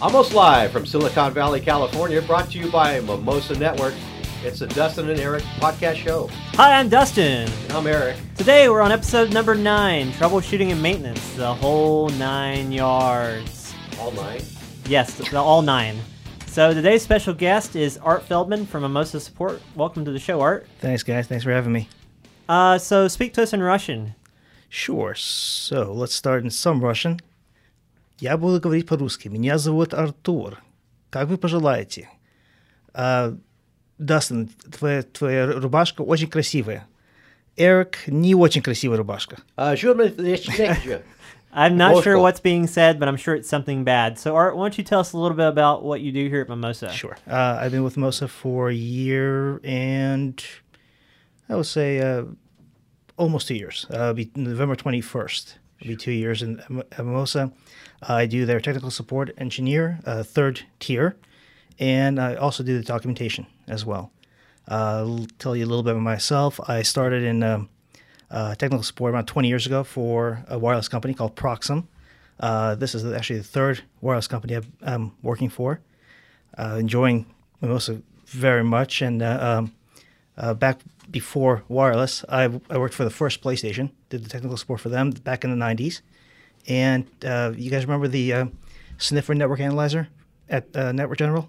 Almost live from Silicon Valley, California, brought to you by Mimosa Network. It's the Dustin and Eric podcast show. Hi, I'm Dustin. And I'm Eric. Today we're on episode number nine troubleshooting and maintenance, the whole nine yards. All nine. Yes, the, the all nine. So today's special guest is Art Feldman from Mimosa Support. Welcome to the show, Art. Thanks, guys. Thanks for having me. Uh, so speak to us in Russian. Sure. So let's start in some Russian. Я буду говорить по-русски. Меня зовут Артур. Как вы пожелаете? А, Дастин, твоя, твоя рубашка очень красивая. Эрик, не очень красивая рубашка. Uh, Shulman- I'm not Both sure cool. what's being said, but I'm sure it's something bad. So, Art, why don't you tell us a little bit about what you do here at Mimosa? Sure. Uh, I've been with Mosa for a year and I would say uh, almost two years. Uh, be November 21st. It'll be two years in Mimosa. I do their technical support engineer, uh, third tier, and I also do the documentation as well. Uh, I'll tell you a little bit about myself. I started in um, uh, technical support about 20 years ago for a wireless company called Proxim. Uh, this is actually the third wireless company I'm working for uh, enjoying Mimosa very much. And uh, um, back before wireless, I, I worked for the first PlayStation, did the technical support for them back in the 90s. And uh, you guys remember the uh, Sniffer Network Analyzer at uh, Network General?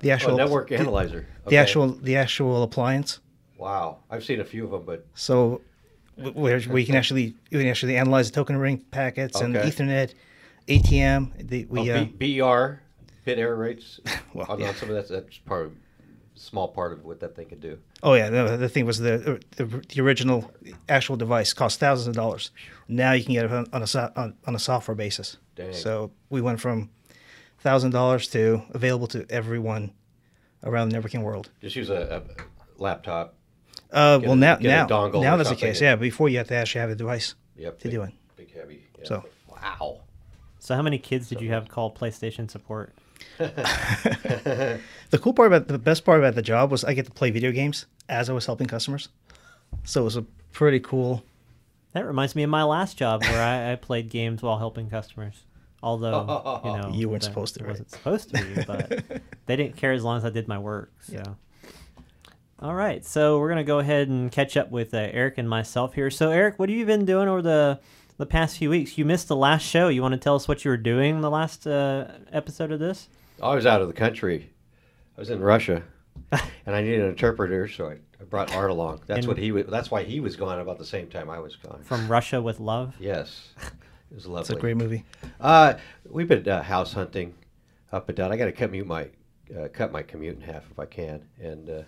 The actual Oh, network the, analyzer. the actual the actual appliance. Wow, I've seen a few of them, but So wh- where, you can actually you can actually analyze the token ring packets and Okay. Ethernet, ATM. The, we oh, uh, B- BER, bit error rates. Well, yeah. some of that's that's part of small part of what that thing could do. Oh yeah, the, the thing was the, the the original actual device cost thousands of dollars. Now you can get it on, on a on, on a software basis. Dang. So we went from thousand dollars to available to everyone around the networking world. Just use a, a laptop. Uh, Get well a- now get a now dongle now that's the case. Yeah, before you have to actually have a device Yep. to big, do it. Big heavy. Yeah. So- wow. So, how many kids did you have call PlayStation support? The cool part about the best part about the job was I get to play video games as I was helping customers. So it was a pretty cool. That reminds me of my last job where I, I played games while helping customers. Although, you know, You weren't supposed to, right? wasn't supposed to be, but they didn't care as long as I did my work. So, all right, so we're gonna go ahead and catch up with uh, Eric and myself here. So, Eric, what have you been doing over the the past few weeks? You missed the last show. You want to tell us what you were doing the last uh, episode of this? I was out of the country. I was in Russia, and I needed an interpreter, so I, I brought Art along. That's And- what he. wa- That's why he was gone about the same time I was gone. From Russia with Love. Yes, it was lovely. It's a great movie. Uh, we've been uh, house hunting up and down. I got to commute my uh, cut my commute in half if I can. And uh,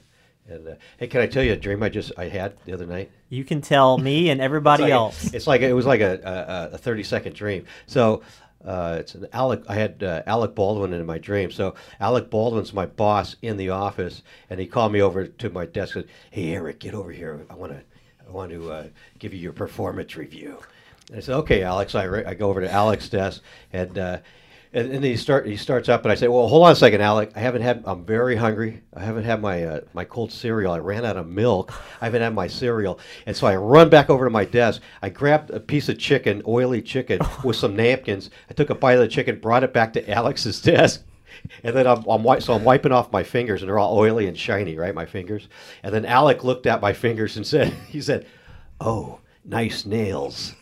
and uh, hey, can I tell you a dream I just I had the other night? You can tell me and everybody It's like a- else. it's like it was like a, a, a thirty second dream. So uh, it's an Alec. I had uh, Alec Baldwin in my dream. So Alec Baldwin's my boss in the office, and he called me over to my desk. and said, Hey Eric, get over here. I want to I want to uh, give you your performance review. And I said, Okay, Alex. I, re- I go over to Alec's desk and. And, and he start he starts up, and I say, "Well, hold on a second, Alec. I haven't had. I'm very hungry. I haven't had my uh, my cold cereal. I ran out of milk. I haven't had my cereal, and so I run back over to my desk. I grabbed a piece of chicken, oily chicken, with some napkins. I took a bite of the chicken, brought it back to Alex's desk, and then I'm, I'm wi- so I'm wiping off my fingers, and they're all oily and shiny, right? My fingers. And then Alec looked at my fingers and said, "He said, oh." Nice nails.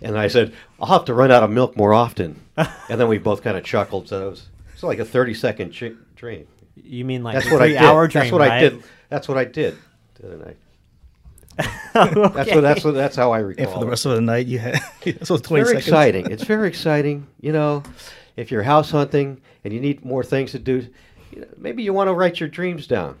and I said, I'll have to run out of milk more often. and then we both kind of chuckled. So it was, it's like a 30 second chi- dream. You mean like That's a what I three did. hour dream, that's what right? I did. That's what I did the other night. That's what that's what that's how I recall. And for the it. rest of the night, you had so twenty very seconds. exciting. It's very exciting. You know, if you're house hunting and you need more things to do, you know, maybe you want to write your dreams down.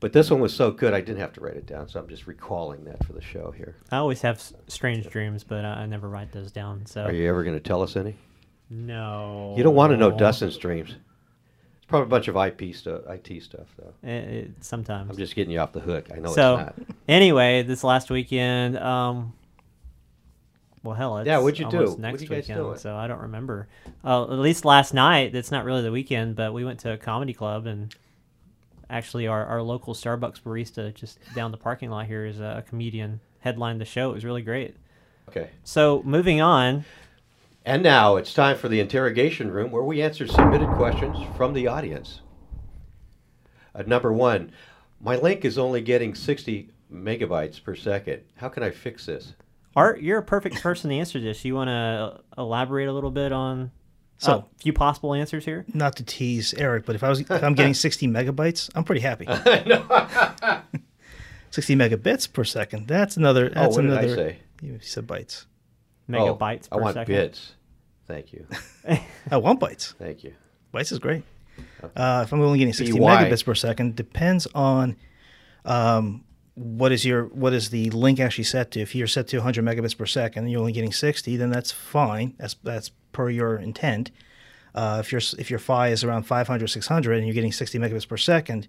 But this one was so good, I didn't have to write it down. So I'm just recalling that for the show here. I always have s- strange dreams, but I, I never write those down. So Are you ever going to tell us any? No, You don't want to know Dustin's dreams. It's probably a bunch of IP stuff, IT stuff, though. It, it, sometimes. I'm just getting you off the hook. I know so it's not. anyway, this last weekend, um, well, hell, it's Yeah, what'd you do? Next you weekend, so I don't remember. Uh, at least last night. It's not really the weekend, but we went to a comedy club and. Actually, our, our local Starbucks barista just down the parking lot here is a comedian headlined the show. It was really great. Okay. So moving on, And now it's time for the interrogation room where we answer submitted questions from the audience. Uh, number one, my link is only getting 60 megabytes per second. How can I fix this? Art, you're a perfect person to answer this. You want to elaborate a little bit on So- a few possible answers here? Not to tease Eric, but if I was if I'm getting 60 megabytes, I'm pretty happy. 60 megabits per second. That's another. Oh, That's what did I another. say? You said bytes. Megabytes oh, per I want second. bits. Thank you. I want bytes. Thank you. Bytes is great. Uh, if I'm only getting 60 BY. megabits per second, depends on um, what is your what is the link actually set to. If you're set to 100 megabits per second and you're only getting 60, then that's fine. That's that's per your intent. Uh, if your if your PHY is around 500, 600, and you're getting 60 megabits per second,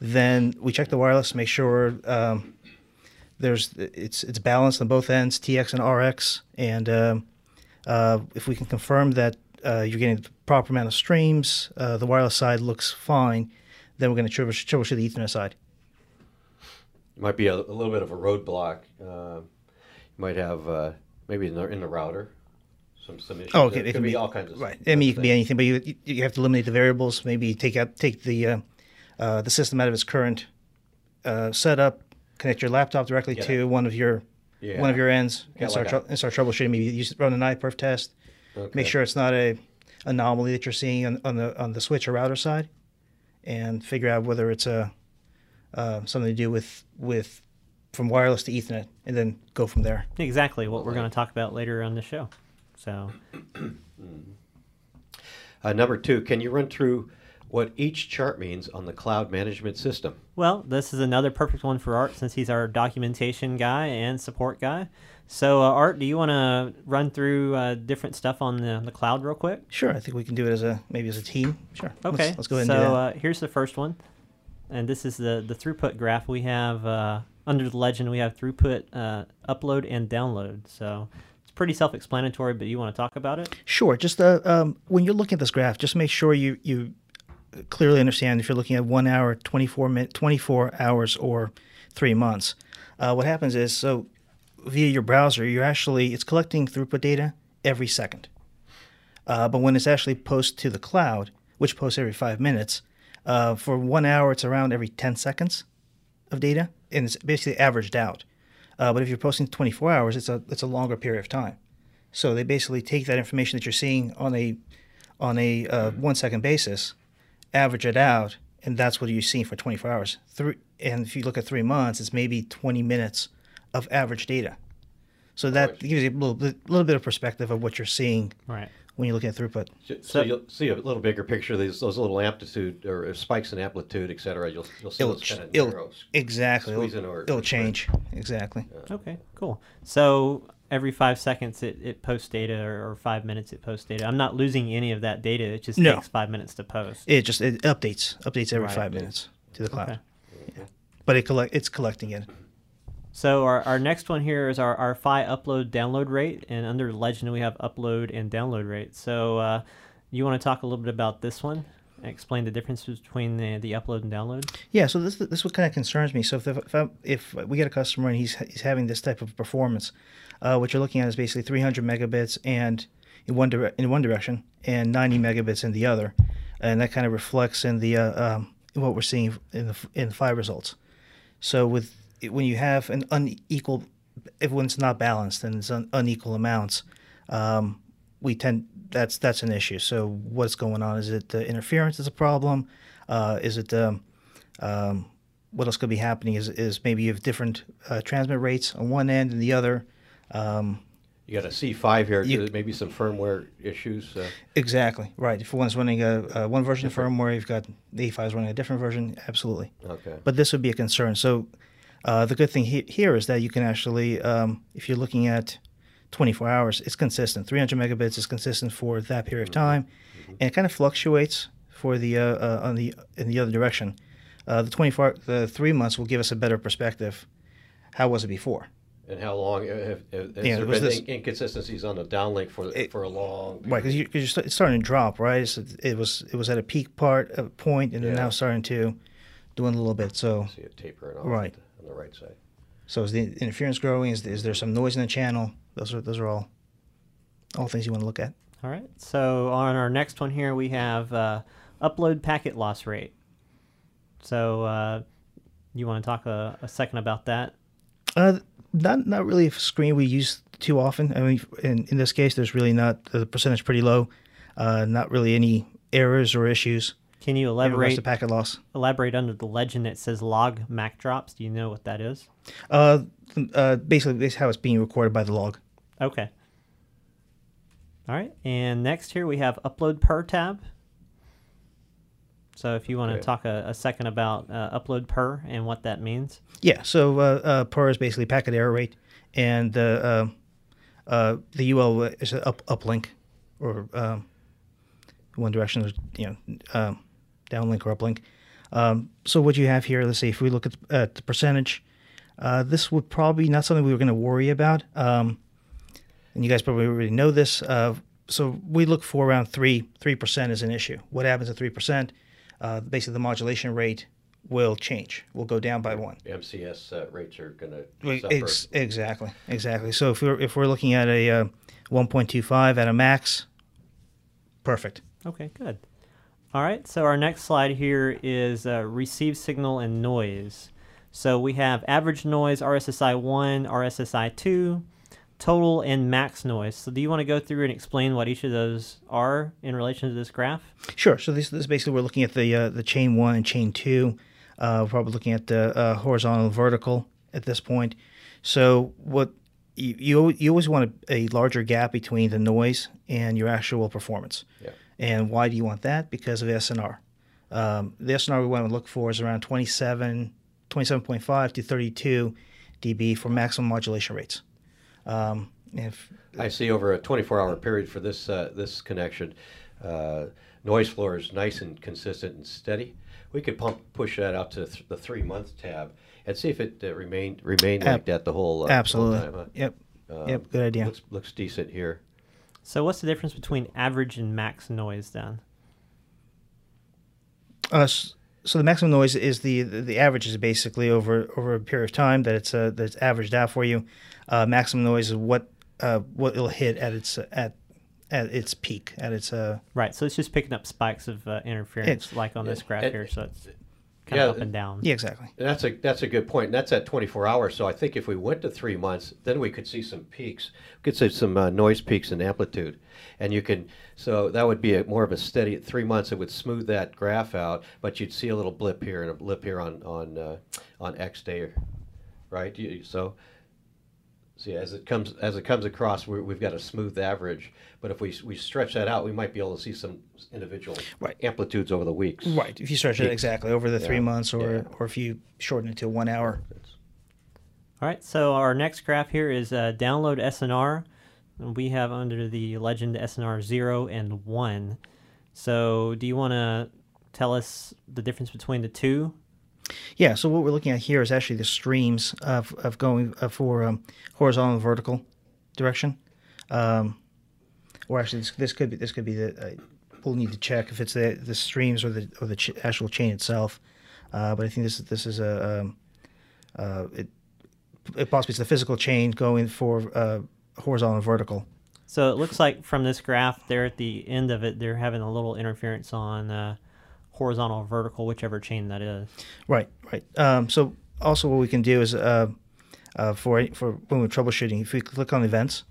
then we check the wireless, make sure um, there's it's it's balanced on both ends, TX and RX, and um, uh, if we can confirm that uh, you're getting the proper amount of streams, uh, the wireless side looks fine, then we're going to troubleshoot, troubleshoot the Ethernet side. It Might be a, a little bit of a roadblock. Uh, you might have uh, maybe in the, in the router some some issues. Oh, okay. There It could can be, be all kinds of right. I mean, it can be anything, but you you have to eliminate the variables. Maybe take out take the uh, uh, the system out of its current uh, setup. Connect your laptop directly Yeah. to one of your Yeah. one of your ends Kinda and start like a- trou- and start troubleshooting. Maybe use run an iPerf test. Okay. Make sure it's not a anomaly that you're seeing on, on the on the switch or router side, and figure out whether it's a uh, something to do with with from wireless to Ethernet, and then go from there. Exactly what we're going to talk about later on the show. So, Uh, number two, can you run through what each chart means on the cloud management system? well, this is another perfect one for Art since he's our documentation guy and support guy. So, uh, Art, do you want to run through uh, different stuff on the, the cloud real quick? Sure, I think we can do it as a maybe as a team. Sure. Let's- Okay. Let's, go ahead so, and do that. uh, here's the first one, and this is the the throughput graph. We have uh, under the legend we have throughput uh, upload and download. So it's pretty self-explanatory. But you want to talk about it? Sure. Just uh, um, when you're looking at this graph, just make sure you you clearly understand if you're looking at one hour, 24 minute, 24 hours, or three months. Uh, what happens is so via your browser, you're actually it's collecting throughput data every second. Uh, but when it's actually posted to the cloud, which posts every five minutes, uh, for one hour it's around every 10 seconds of data, and it's basically averaged out. Uh, but if you're posting 24 hours, it's a it's a longer period of time. So they basically take that information that you're seeing on a on a uh, one second basis, average it out, and that's what you're seeing for 24 hours. Three, and if you look at three months, it's maybe 20 minutes of average data. So that Right. gives you a little bit, little bit of perspective of what you're seeing Right. when you're looking at throughput. So, So- you'll see a little bigger picture. These those little amplitude or spikes in amplitude, et cetera. You'll you'll see It'll, those kind of it'll narrows. exactly it'll, or- it'll or change exactly. Okay. Cool. So every five seconds it, it posts data, or, or five minutes it posts data. I'm not losing any of that data. It just No. takes five minutes to post. It just it updates updates every Right. five minutes to the cloud, Okay. but it collect it's collecting it. So our, our next one here is our, our PHY upload download rate, and under Legend we have upload and download rate. So uh, you want to talk a little bit about this one? Explain the difference between the, the upload and download. Yeah, so this this is what kind of concerns me. So if if, I, if we get a customer and he's he's having this type of performance, uh, what you're looking at is basically 300 megabits and in one dire- in one direction and 90 megabits in the other, and that kind of reflects in the uh, um, what we're seeing in the in the PHY results. So with when you have an unequal, if when it's not balanced and it's un, unequal amounts, um, we tend that's that's an issue. So what's going on? Is it the interference is a problem? Uh, is it um, um, what else could be happening? Is is maybe you have different uh, transmit rates on one end and the other. Um, You got a C5 here. You- maybe some firmware issues. Uh, exactly right. If one's running a, a one version of firmware, you've got the A5 is running a different version. Absolutely. okay. but this would be a concern. So uh, the good thing he- here is that you can actually, um, if you're looking at 24 hours, it's consistent. 300 megabits is consistent for that period of time, and it kind of fluctuates for the uh, uh, on the in the other direction. Uh, the 24, the three months will give us a better perspective. How was it before? And how long? uh, Have, have, has Yeah, there been this- inconsistencies on the downlink for It- for a long? Right, because you, you're st- it's starting to drop, right? It's, it was it was at a peak part, a point, and Yeah. now starting to doing a little bit. So see it tapering off Right. on the right side. so is the interference growing? Is, is there some noise in the channel? Those are those are all all things you want to look at. All right. So on our next one here, we have uh, upload packet loss rate. So uh, you want to talk a, a second about that? Uh, not not really a screen we use too often. I mean, in, in this case, there's really not the percentage pretty low. Uh, not really any errors or issues. Can you elaborate to packet loss? elaborate under the legend that says log Mac drops? Do you know what that is? Uh, uh, basically, this is how it's being recorded by the log. Okay. All right. And next here we have upload per tab. So if you want to Okay. talk a, a second about uh, upload per and what that means. Yeah. So uh, uh, PER is basically packet error rate, and the uh, uh, the UL is an up uplink, or um, one direction. You know um, downlink or uplink. Um, so what you have here, let's say if we look at, at the percentage, uh, this would probably not something we were going to worry about. Um, and you guys probably already know this. Uh, so we look for around three three percent is an issue. What happens at three percent? Uh, basically, the modulation rate will change. Will go down by one. MCS uh, rates are going to suffer. Ex- exactly, exactly. So if we're if we're looking at a uh, 1.25 at a max, perfect. Okay, good. All right, so our next slide here is uh, receive signal and noise. So we have average noise, RSSI 1, RSSI 2, total, and max noise. So do you want to go through and explain what each of those are in relation to this graph? Sure. So this, this basically we're looking at the uh, the chain one and chain two. Uh, we're probably looking at the uh, horizontal and vertical at this point. So what you you, you always want a, a larger gap between the noise and your actual performance. Yeah. And why do you want that? Because of SNR. Um, the SNR we want to look for is around 27, 27.5 to 32 dB for maximum modulation rates. Um, if I see over a 24-hour period for this uh, this connection, uh, noise floor is nice and consistent and steady. We could pump push that out to th- the three-month tab and see if it uh, remained remained Ab- like that the whole uh, absolutely, whole time. huh? yep, Um, yep, good idea. Looks looks decent here. So what's the difference between average and max noise then? Uh, s- so the maximum noise is the, the the average is basically over over a period of time that it's uh, that's averaged out for you. Uh, maximum noise is what uh, what it'll hit at its at at its peak at its uh Right, so it's just picking up spikes of uh, interference like on this graph and- here. So it's kind yeah, of up and down. yeah exactly That's a that's a good point. And that's at 24 hours. So I think if we went to three months, then we could see some peaks. We could see some uh, noise peaks in amplitude, and you can. So that would be a, more of a steady. At three months, it would smooth that graph out, but you'd see a little blip here and a blip here on on uh, on X day, right? You, so. See, as it comes as it comes across, we we've got a smooth average. But if we we stretch that out, we might be able to see some individual Right. amplitudes over the weeks. right if you stretch it exactly over the three months or yeah. or if you shorten it to one hour All right, so our next graph here is uh, download SNR. And we have under the legend SNR 0 and 1. So do you want to tell us the difference between the two? Yeah so what we're looking at here is actually the streams of of going uh, for um, horizontal and vertical direction um, or actually this, this could be this could be the uh, we'll need to check if it's the the streams or the or the ch- actual chain itself. Uh, but I think this is this is a um, uh, it, it possibly it's the physical chain going for uh, horizontal and vertical. So it looks like from this graph, there at the end of it, they're having a little interference on uh, horizontal or vertical, whichever chain that is. Right, right. Um, so also what we can do is uh, uh, for for when we're troubleshooting, if we click on events,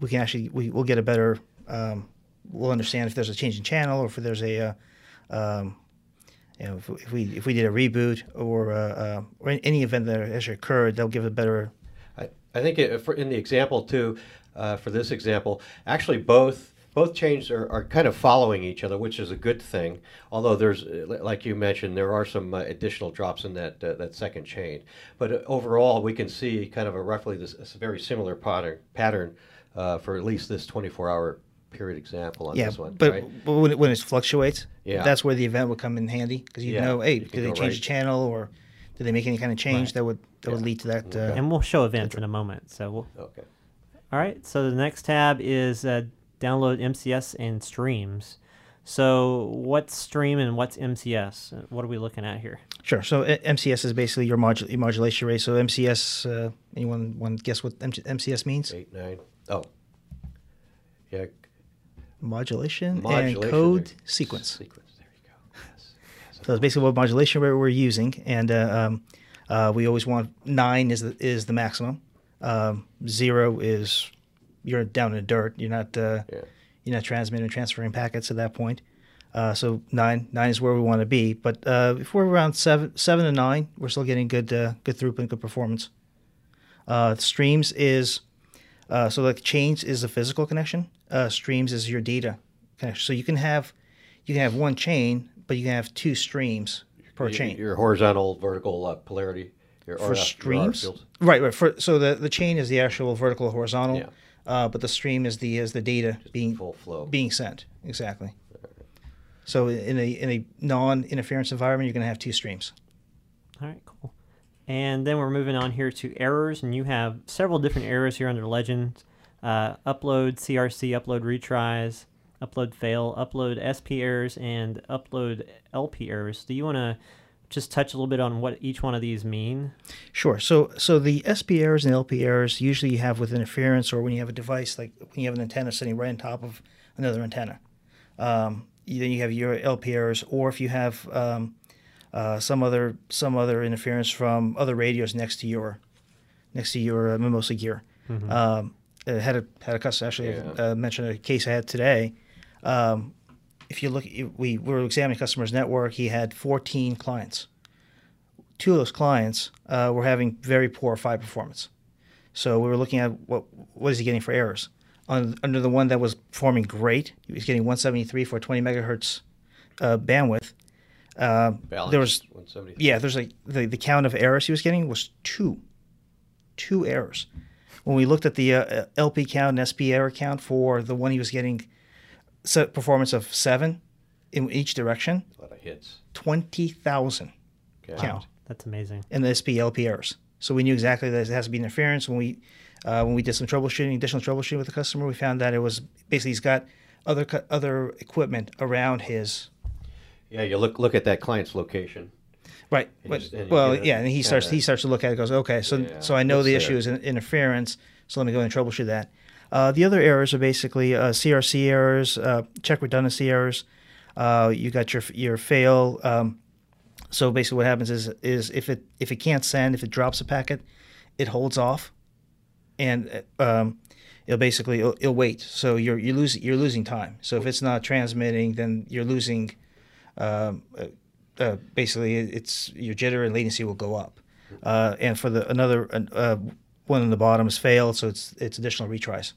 we can actually we will get a better um, we'll understand if there's a change in channel or if there's a uh, um, you know if, if we if we did a reboot or uh, uh, or any event that has occurred, they'll give a better I, I think it, for, in the example too, uh, for this example, actually both both chains are, are kind of following each other, which is a good thing. Although there's, uh, like you mentioned, there are some uh, additional drops in that uh, that second chain. But uh, overall, we can see kind of a roughly this, this very similar pattern pattern uh, for at least this 24-hour period example on yeah. this one. but right? but when it, when it fluctuates, Yeah. that's where the event would come in handy because you Yeah, know, hey, did they change right. the channel or did they make any kind of change Right. that would that would lead to that? Uh, Okay. And we'll show events in a moment. So we'll, Okay. All right, so the next tab is uh, download MCS and streams. So what's stream and what's MCS? What are we looking at here? Sure. So uh, MCS is basically your, modul- your modulation rate. So MCS, uh, anyone want to guess what M- MCS means? Eight nine. Oh. Yeah, modulation, modulation and code there. sequence. Sequence. There you go. Yes. yes. So it's basically what modulation we're, we're using, and uh, um, uh, we always want nine is the is the maximum. Um, zero is you're down in the dirt. You're not uh, Yeah. you're not transmitting or transferring packets at that point. Uh, so nine nine is where we want to be. But uh, if we're around seven seven to nine, we're still getting good uh, good throughput, and good performance. Uh, streams is uh, so like chains is the physical connection. Uh, streams is your data connection. So you can have you can have one chain, but you can have two streams per Your- chain. Your horizontal, vertical uh, polarity. Your, for streams, right? Right. For so the, the chain is the actual vertical horizontal, Yeah. Uh, but the stream is the is the data being full flow. being sent exactly. So in a in a non interference environment, you're going to have two streams. All right, cool. And then we're moving on here to errors, and you have several different errors here under Legends. Uh, upload CRC, upload retries, upload fail, upload SP errors, and upload LP errors. Do you want to just touch a little bit on what each one of these mean? Sure. So so the SP errors and LP errors usually you have with interference or when you have a device like when you have an antenna sitting right on top of another antenna. Um, then you have your LP errors, or if you have um, uh, some other some other interference from other radios next to your next to your uh, Mimosa gear. Um, I had a had a customer actually Yeah. uh, mentioned a case I had today. Um, if you look, we were examining customer's network. He had 14 clients two of those clients uh, were having very poor PHY performance. So we were looking at what what is he getting for errors. On, under the one that was performing great, he was getting 173 for 20 megahertz uh, bandwidth. Uh, there was yeah, there's like the, the count of errors he was getting was two, two errors. When we looked at the uh, LP count and SP error count for the one he was getting, set performance of seven in each direction, A lot of hits. twenty thousand Okay. count That's amazing. and the SP LP errors. So we knew exactly that it has to be interference. When we uh, when we did some troubleshooting, additional troubleshooting with the customer, we found that it was basically he's got other other equipment around his Yeah, you look look at that client's location. right. But, just- and you well, a- yeah, and he starts kinda- he starts to look at it. Goes okay, so Yeah, so I know the there? issue is interference. So let me go and troubleshoot that. Uh, the other errors are basically uh, CRC errors, uh, check redundancy errors. Uh, you got your your fail. Um, so basically, what happens is is if it if it can't send, if it drops a packet, it holds off, and um, it'll basically it'll, it'll wait. So you're you lose you're losing time. So if it's not transmitting, then you're losing. Um, uh, uh, basically, it's your jitter and latency will go up. And for the another one on the bottom is failed, so it's it's additional retries.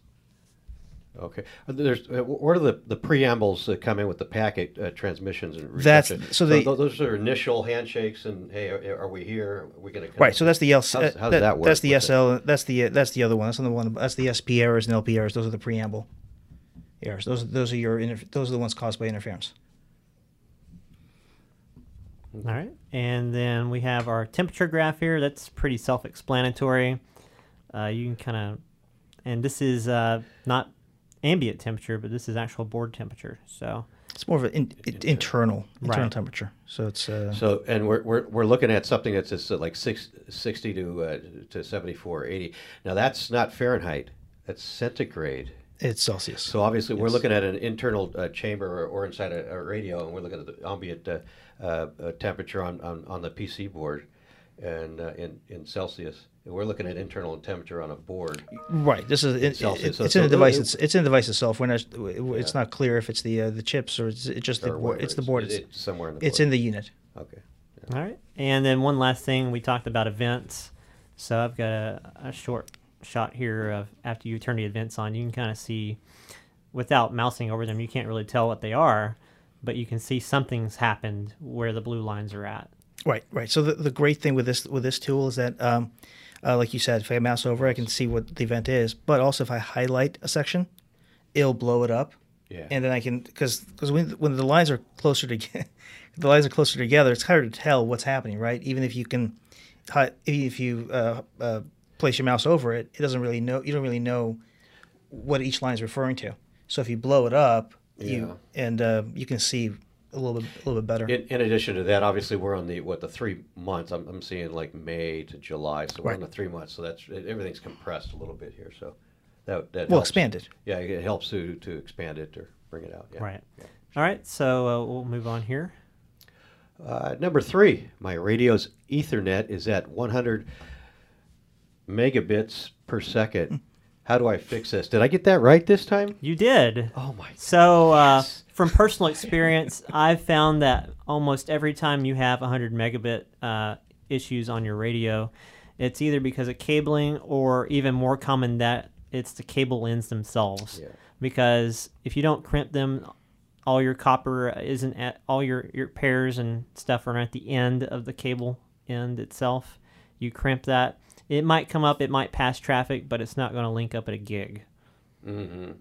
Okay. There's uh, what are the, the preambles that come in with the packet uh, transmissions and That's- reception? so they- tho- those are initial handshakes and hey, are, are we here? Are we going to Right. So that's the L. How's- how's that- that work That's the with SL. That's the that's the other one. That's the one. That's the SP errors and LP errors. Those are the preamble errors. Those those are your inter- those are the ones caused by interference. All right. And then we have our temperature graph here. That's pretty self explanatory. Uh, you can kind of, and this is uh, not ambient temperature, but this is actual board temperature. So, It's more of an in, it, internal internal Right. temperature. So it's uh, So, and we're, we're, we're looking at something that's just uh, like six, 60 to uh, to 74, 80. Now that's not Fahrenheit. That's centigrade. it's Celsius. So obviously, we're looking at an internal uh, chamber or, or inside a, a radio, and we're looking at the ambient uh, uh, temperature on, on, on the PC board, and uh, in in Celsius. And we're looking at internal temperature on a board. Right. This is it, Celsius. it- So- it's in the device. it- It's, it's in the device itself. We're not. It's Yeah. not clear if it's the uh, the chips or it's, it's just the board. whatever It's the board. It's, it's somewhere in the. it's in the unit. Okay. all right. And then one last thing we talked about events. So I've got a, a short shot here of after you turn the events on, you can kind of see, without mousing over them, you can't really tell what they are, but you can see something's happened where the blue lines are at. Right, right. So the, the great thing with this with this tool is that, um, uh, like you said, if I mouse over, I can see what the event is. But also, if I highlight a section, it'll blow it up, Yeah. and then I can because because when when the lines are closer to the lines are closer together, it's harder to tell what's happening, right? Even if you can, if you uh, uh, place your mouse over it, it doesn't really know. You don't really know what each line is referring to. So if you blow it up, you and uh, you can see a little bit a little bit better. In, in addition to that, obviously we're on the what the three months. I'm, I'm seeing like May to July, so we're on the three months. So that's everything's compressed a little bit here. So that that Well, helps. expanded. Yeah, it helps to to expand it or bring it out. Yeah. Right. All right. So uh, we'll move on here. Uh, number three, my radio's Ethernet is at 100 megabits per second. How do I fix this? Did I get that right this time? You did. Oh my! So, uh, Yes. From personal experience, I've found that almost every time you have 100 megabit uh, issues on your radio, it's either because of cabling or even more common that it's the cable ends themselves. Yeah. Because if you don't crimp them, all your copper isn't at all your, your pairs and stuff are at the end of the cable end itself. You crimp that. It might come up, it might pass traffic, but it's not going to link up at a gig. hmm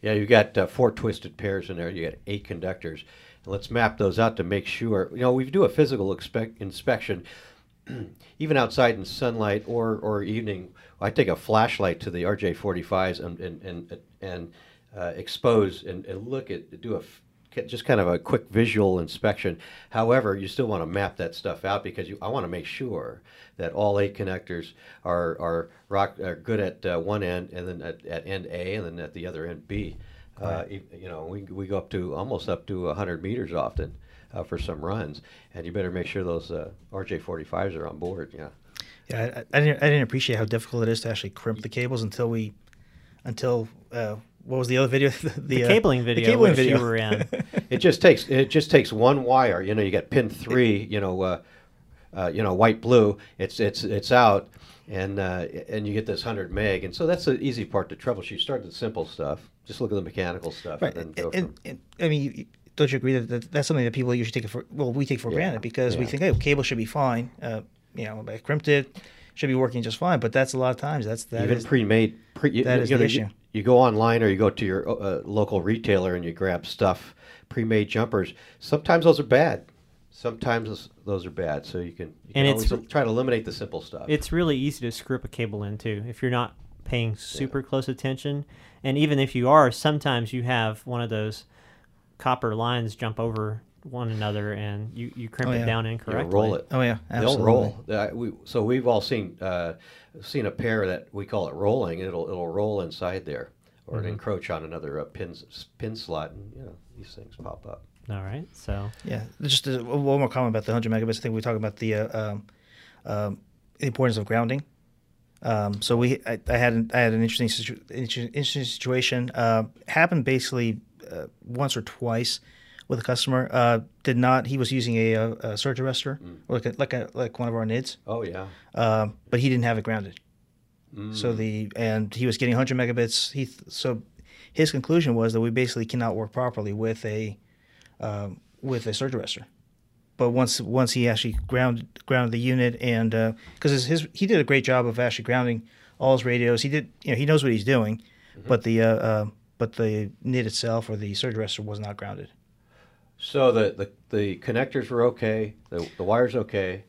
Yeah, you got uh, four twisted pairs in there. You got eight conductors. And let's map those out to make sure. You know, we do a physical inspection, even outside in sunlight or, or evening. I take a flashlight to the RJ45s and and and, and uh, expose and, and look at do a just kind of a quick visual inspection. However, you still want to map that stuff out because you, I want to make sure that all eight connectors are are rock are good at uh, one end and then at, at end A and then at the other end B. Uh, you know, we, we go up to almost up to 100 meters often uh, for some runs, and you better make sure those uh, RJ45s are on board. Yeah. Yeah, I, I didn't. I didn't appreciate how difficult it is to actually crimp the cables until we, until uh, what was the other video? the, The uh, cabling video, The cabling video. you were in. it just takes it just takes one wire. You know, you get pin three. You know, uh, uh, you know, white blue. It's it's it's out, and uh, and you get this hundred meg, and so that's the easy part to troubleshoot. Start with the simple stuff. Just look at the mechanical stuff, right. and then go And, from. and, I mean, you- don't you agree that, that that's something that people usually take it for? Well, we take for Yeah, granted because we think, hey, cable should be fine. Uh, you know, I crimped it, should be working just fine. But that's a lot of times. That's that Even is- pre-made. Pre, that you is know, the you- issue. You, go online or you go to your uh, local retailer and you grab stuff, pre-made jumpers. Sometimes those are bad. Sometimes those- are bad. So you can, you can And it's always try to eliminate the simple stuff. It's really easy to screw up a cable in too if you're not paying super close attention. And even if you are, sometimes you have one of those copper lines jump over one another and you, you crimp Oh, it yeah. down You know, incorrectly. roll it. Oh yeah, They'll absolutely. roll. Uh, we, so we've all seen uh, seen a pair that we call it rolling. It'll it'll roll inside there, or Mm-hmm. encroach on another uh, pin pin slot, and you know these things pop up. All right. So Yeah, just uh, one more comment about the 100 megabits. I think we talked about the uh, um, um, the importance of grounding. Um, so we, I, I had an, I had an interesting situ- interesting situation. Uh, happened basically uh, once or twice with a customer. Uh, did not. He was using a, a, a surge arrestor, or like a, like a, like one of our NIDs, Oh yeah. um, but he didn't have it grounded. Mm. So the and he was getting 100 megabits. He th- so his conclusion was that we basically cannot work properly with a um, with a surge arrestor. But once once he actually grounded grounded the unit and because his, his he did a great job of actually grounding all his radios. He did you know he knows what he's doing, but the uh, uh, but the NID itself or the surge arrestor was not grounded. So the, the, the connectors were okay, the, the wire's okay,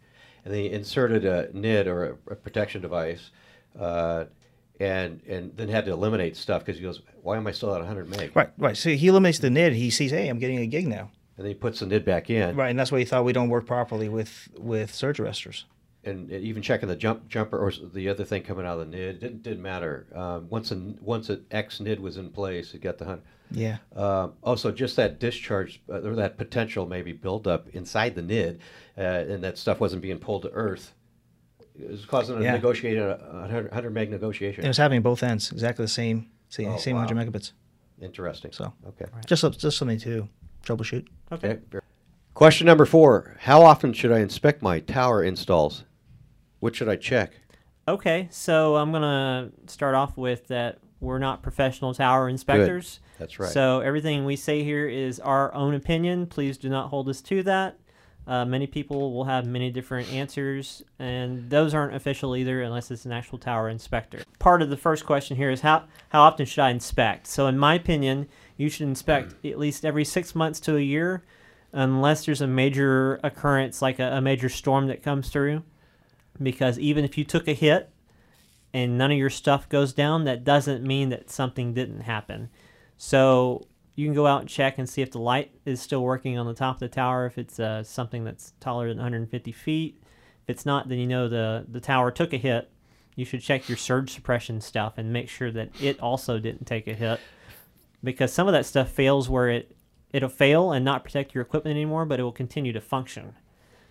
and they inserted a NID or a, a protection device, uh, and and then had to eliminate stuff because he goes, why am I still at 100 meg? Right, right. So he eliminates the NID. He sees, hey, I'm getting a gig now. And then he puts the NID back in, Right, and that's why he thought we don't work properly with with surge arrestors. and even checking the jump jumper or the other thing coming out of the NID didn't didn't matter. Um, once an once an X NID was in place, it got the hundred. Yeah. Um, also, just that discharge uh, or that potential maybe buildup inside the NID, uh, and that stuff wasn't being pulled to Earth. It was causing a Yeah. negotiated a 100, 100 meg negotiation. It was happening both ends, exactly the same, same, Oh, same wow. 100 megabits. Interesting. So okay. just just something to troubleshoot. okay. Okay. Question number four: How often should I inspect my tower installs? What should I check? Okay, so I'm gonna start off with that we're not professional tower inspectors. That's right. So everything we say here is our own opinion. Please do not hold us to that. Uh, many people will have many different answers, and those aren't official either unless it's an actual tower inspector. Part of the first question here is how, how often should I inspect? So, in my opinion, you should inspect at least every six months to a year, unless there's a major occurrence like a, a major storm that comes through. Because even if you took a hit and none of your stuff goes down, that doesn't mean that something didn't happen. So you can go out and check and see if the light is still working on the top of the tower. If it's uh, something that's taller than 150 feet, if it's not, then you know the the tower took a hit. you should check your surge suppression stuff and make sure that it also didn't take a hit because some of that stuff fails where it it'll fail and not protect your equipment anymore, but it will continue to function.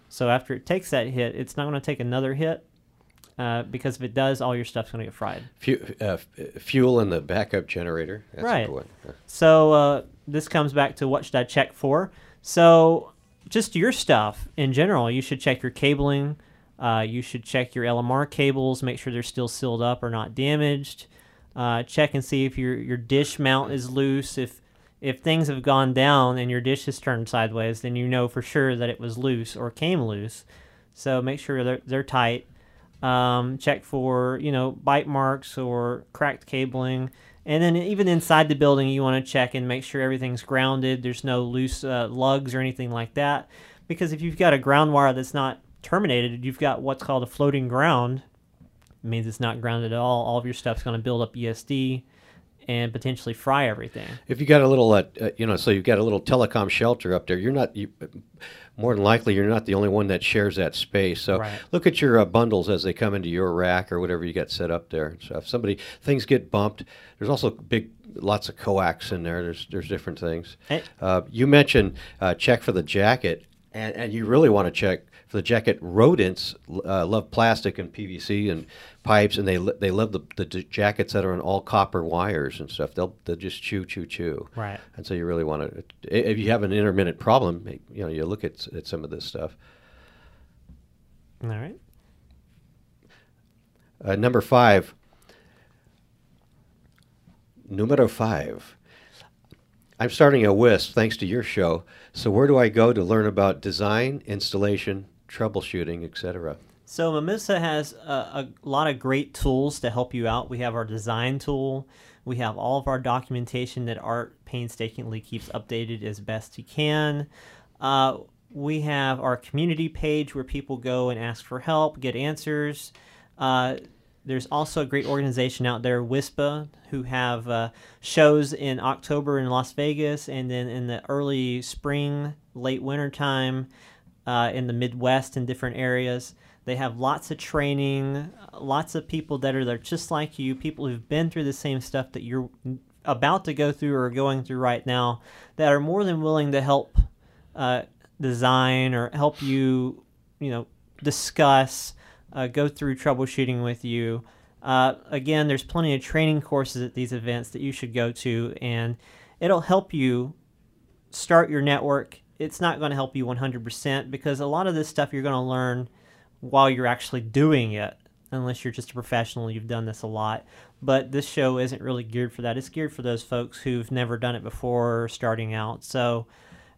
So after it takes that hit, it's not going to take another hit uh, because if it does, all your stuff's going to get fried. Fu- uh, fuel in the backup generator. That's a Right. good one. Yeah. So uh, this comes back to what should I check for? So just your stuff in general, you should check your cabling. Uh, you should check your LMR cables, make sure they're still sealed up or not damaged. Uh, check and see if your your dish mount is loose. If if things have gone down and your dish has turned sideways, then you know for sure that it was loose or came loose. So make sure they're, they're tight. Um, check for you know bite marks or cracked cabling, and then even inside the building, you want to check and make sure everything's grounded. There's no loose uh, lugs or anything like that. Because if you've got a ground wire that's not terminated, you've got what's called a floating ground. It means it's not grounded at all. All of your stuff's going to build up ESD and potentially fry everything. If you got a little, uh, uh, you know, so you've got a little telecom shelter up there, you're not, you, more than likely, you're not the only one that shares that space. So Right. look at your uh, bundles as they come into your rack or whatever you got set up there. So if somebody things get bumped, there's also big, lots of coax in there. There's there's different things. Hey. Uh, you mentioned uh, check for the jacket, and, and you really want to check for the jacket. Rodents uh, love plastic and PVC and pipes, and they they love the, the jackets that are on all copper wires and stuff. They'll they'll just chew chew chew. Right. And so you really want to, if you have an intermittent problem, you know, you look at, at some of this stuff. All right. Uh, number five. Numero five. I'm starting a WISP thanks to your show. So where do I go to learn about design, installation, troubleshooting, etc.? So Mimosa has a, a lot of great tools to help you out. We have our design tool. We have all of our documentation that Art painstakingly keeps updated as best he can. Uh, we have our community page where people go and ask for help, get answers. Uh, there's also a great organization out there, WISPA, who have uh, shows in October in Las Vegas and then in the early spring, late winter time uh, in the Midwest in different areas. They have lots of training, lots of people that are there just like you, people who've been through the same stuff that you're about to go through or going through right now, that are more than willing to help uh, design or help you, you know, discuss, uh, go through troubleshooting with you. Uh, again, there's plenty of training courses at these events that you should go to, and it'll help you start your network. It's not going to help you 100% because a lot of this stuff you're going to learn while you're actually doing it, unless you're just a professional, you've done this a lot. But this show isn't really geared for that. It's geared for those folks who've never done it before starting out. So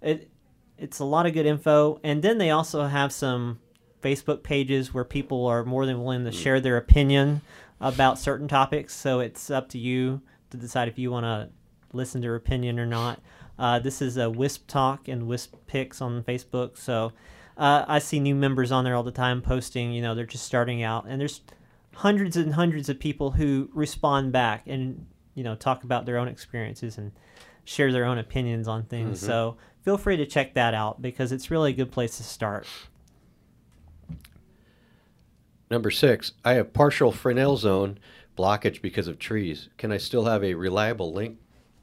it it's a lot of good info. And then they also have some Facebook pages where people are more than willing to hmm. share their opinion about certain topics. So it's up to you to decide if you want to listen to their opinion or not. Uh, this is a Wisp Talk and Wisp Picks on Facebook. So uh, I see new members on there all the time posting, you know, they're just starting out. And there's hundreds and hundreds of people who respond back and, you know, talk about their own experiences and share their own opinions on things. So feel free to check that out because it's really a good place to start. Number six, I have partial Fresnel zone blockage because of trees. Can I still have a reliable link?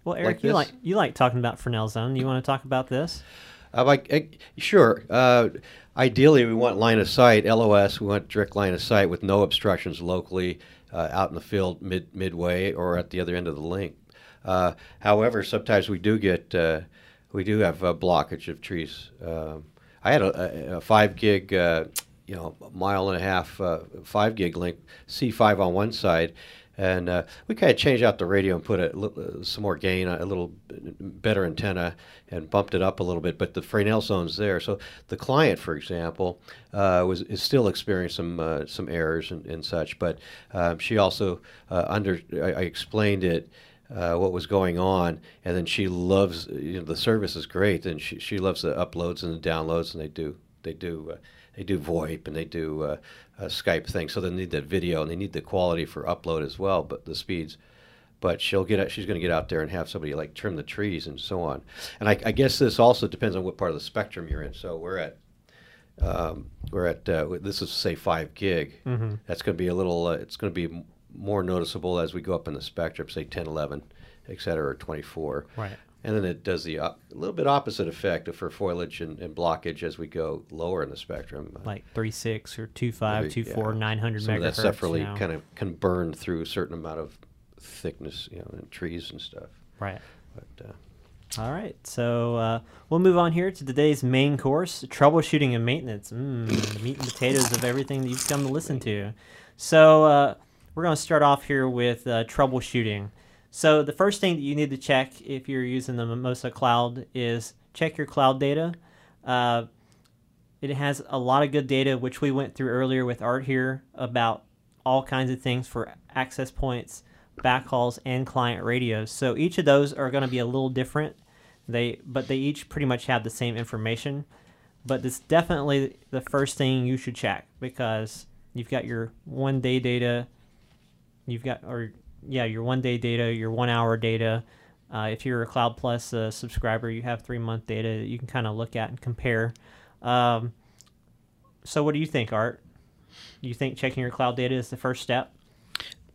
Well, Eric, Like you this? like you like talking about Fresnel Zone. You want to talk about this? I like, eh, sure. Uh, ideally, we want line of sight, LOS. We want direct line of sight with no obstructions locally uh, out in the field mid midway or at the other end of the link. Uh, however, sometimes we do get uh, we do have a blockage of trees. Um, I had a, a, a five gig, uh, you know, mile and a half uh, five gig link C5 on one side. And uh, we kind of changed out the radio and put a, uh, some more gain, a little better antenna, and bumped it up a little bit. But the Fresnel zone's there. So the client, for example, uh, was is still experiencing some uh, some errors and, and such. But um, she also uh, under I, I explained it. Uh, what was going on, and then she loves you know the service is great, and she, she loves the uploads and the downloads, and they do they do they do VoIP and they do uh, uh, Skype thing. so they need that video and they need the quality for upload as well, but the speeds. But she'll get out, she's going to get out there and have somebody like trim the trees and so on. And I, I guess this also depends on what part of the spectrum you're in. So we're at um, we're at uh, this is say five gig. Mm-hmm. That's going to be a little. Uh, it's going to be m- more noticeable as we go up in the spectrum, say 10, 11, et cetera, or 24. Right. And then it does the a little bit opposite effect for foliage and, and blockage as we go lower in the spectrum. Like three six or two five, maybe, two four, yeah. nine hundred Some megahertz. of that stuff really you know. kind of can burn through a certain amount of thickness, you know, in trees and stuff. Right. But uh, All right, so uh, we'll move on here to today's main course: troubleshooting and maintenance. Mm, the meat and potatoes of everything that you've come to listen to. So uh, we're going to start off here with uh, troubleshooting. So the first thing that you need to check if you're using the Mimosa Cloud is check your cloud data. Uh, it has a lot of good data, which we went through earlier with Art here about all kinds of things for access points, backhauls, and client radios. So each of those are going to be a little different. They, but they each pretty much have the same information. But it's definitely the first thing you should check because you've got your one day data, you've got or yeah your one day data, your one hour data. Uh, if you're a Cloud Plus uh, subscriber, you have three month data that you can kind of look at and compare. Um, so, what do you think, Art? You think checking your cloud data is the first step?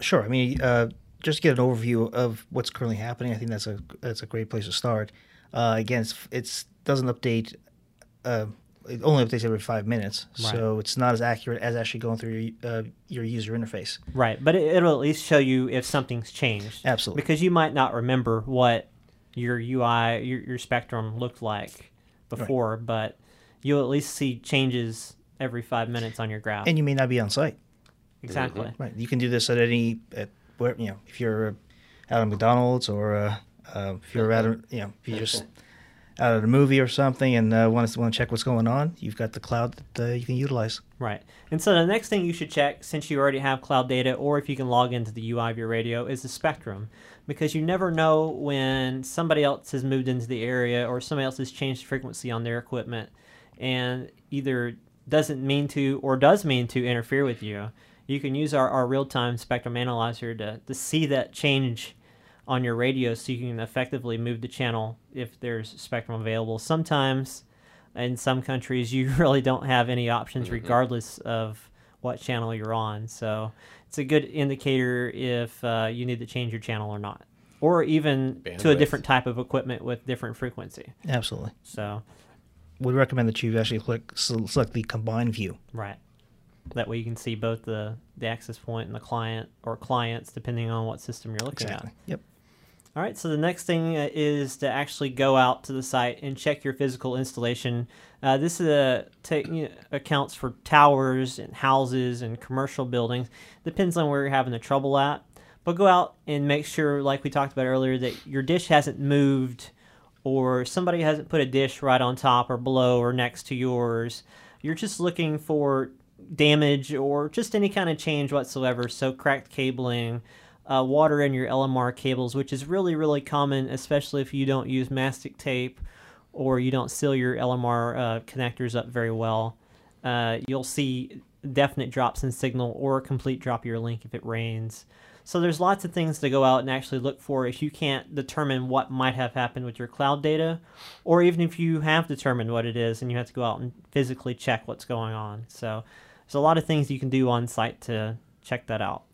Sure. I mean, uh, just to get an overview of what's currently happening. I think that's a that's a great place to start. Uh, again, it's, it's doesn't update. It only updates every five minutes, so it's not as accurate as actually going through your, uh, your user interface. Right, but it, it'll at least show you if something's changed. Absolutely. Because you might not remember what your UI, your, your spectrum looked like before, but you'll at least see changes every five minutes on your graph. And you may not be on site. exactly. Right. You can do this at any at where you know if you're uh, out at McDonald's or uh, uh, if you're at a, you know if you're just out at a movie or something and uh, want to want to check what's going on, you've got the cloud that uh, you can utilize. Right. And so the next thing you should check, since you already have cloud data, or if you can log into the UI of your radio, is the spectrum. Because you never know when somebody else has moved into the area or somebody else has changed frequency on their equipment and either doesn't mean to or does mean to interfere with you. You can use our, our real time spectrum analyzer to, to see that change on your radio so you can effectively move the channel if there's spectrum available. Sometimes in some countries you really don't have any options regardless of what channel you're on. So it's a good indicator if uh, you need to change your channel or not. Or even to a different type of equipment with different frequency. Absolutely. So, We recommend that you actually click select the combined view. right. That way you can see both the, the access point and the client or clients depending on what system you're looking at. Yep. All right, so the next thing uh, is to actually go out to the site and check your physical installation. Uh, this accounts for towers and houses and commercial buildings. Depends on where you're having the trouble at. But go out and make sure, like we talked about earlier, that your dish hasn't moved or somebody hasn't put a dish right on top or below or next to yours. You're just looking for damage or just any kind of change whatsoever. So cracked cabling, uh, water in your LMR cables, which is really, really common, especially if you don't use mastic tape or you don't seal your LMR uh, connectors up very well. Uh, you'll see definite drops in signal or a complete drop of your link if it rains. So there's lots of things to go out and actually look for if you can't determine what might have happened with your cloud data, or even if you have determined what it is and you have to go out and physically check what's going on. So there's a lot of things you can do on site to check that out.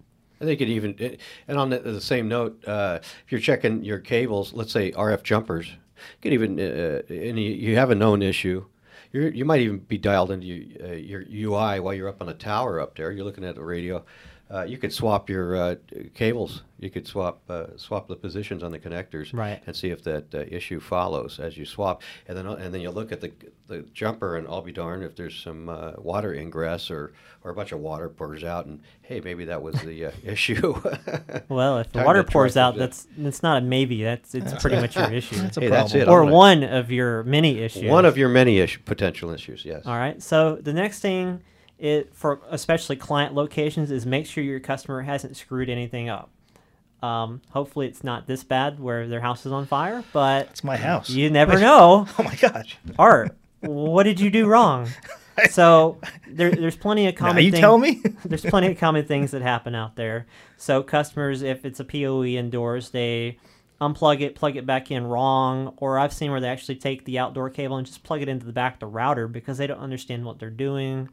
I think it even, and on the, same note, uh, if you're checking your cables, let's say RF jumpers, you could even, uh, and you, you have a known issue, you're, you might even be dialed into your, uh, your UI while you're up on a tower up there. You're looking at the radio. Uh, you could swap your uh, cables. You could swap uh, swap the positions on the connectors, Right. and see if that uh, issue follows as you swap. And then and then you look at the the jumper, and I'll be darned if there's some uh, water ingress or or a bunch of water pours out, and hey, maybe that was the uh, issue. Well, if the water pours out, things that's that's not a maybe. That's it's pretty much your issue, That's a Hey, that's problem. it. or I'm gonna- one of your many issues. One of your many issue, potential issues, yes. All right. So the next thing, it for especially client locations, is make sure your customer hasn't screwed anything up. Um, hopefully, it's not this bad where their house is on fire, but It's my house. you never know. Oh my gosh. Art, what did you do wrong? So there, there's plenty of common. Now you thing- tell me. there's plenty of common things that happen out there. So customers, if it's a POE indoors, they unplug it, plug it back in wrong, or I've seen where they actually take the outdoor cable and just plug it into the back of the router because they don't understand what they're doing,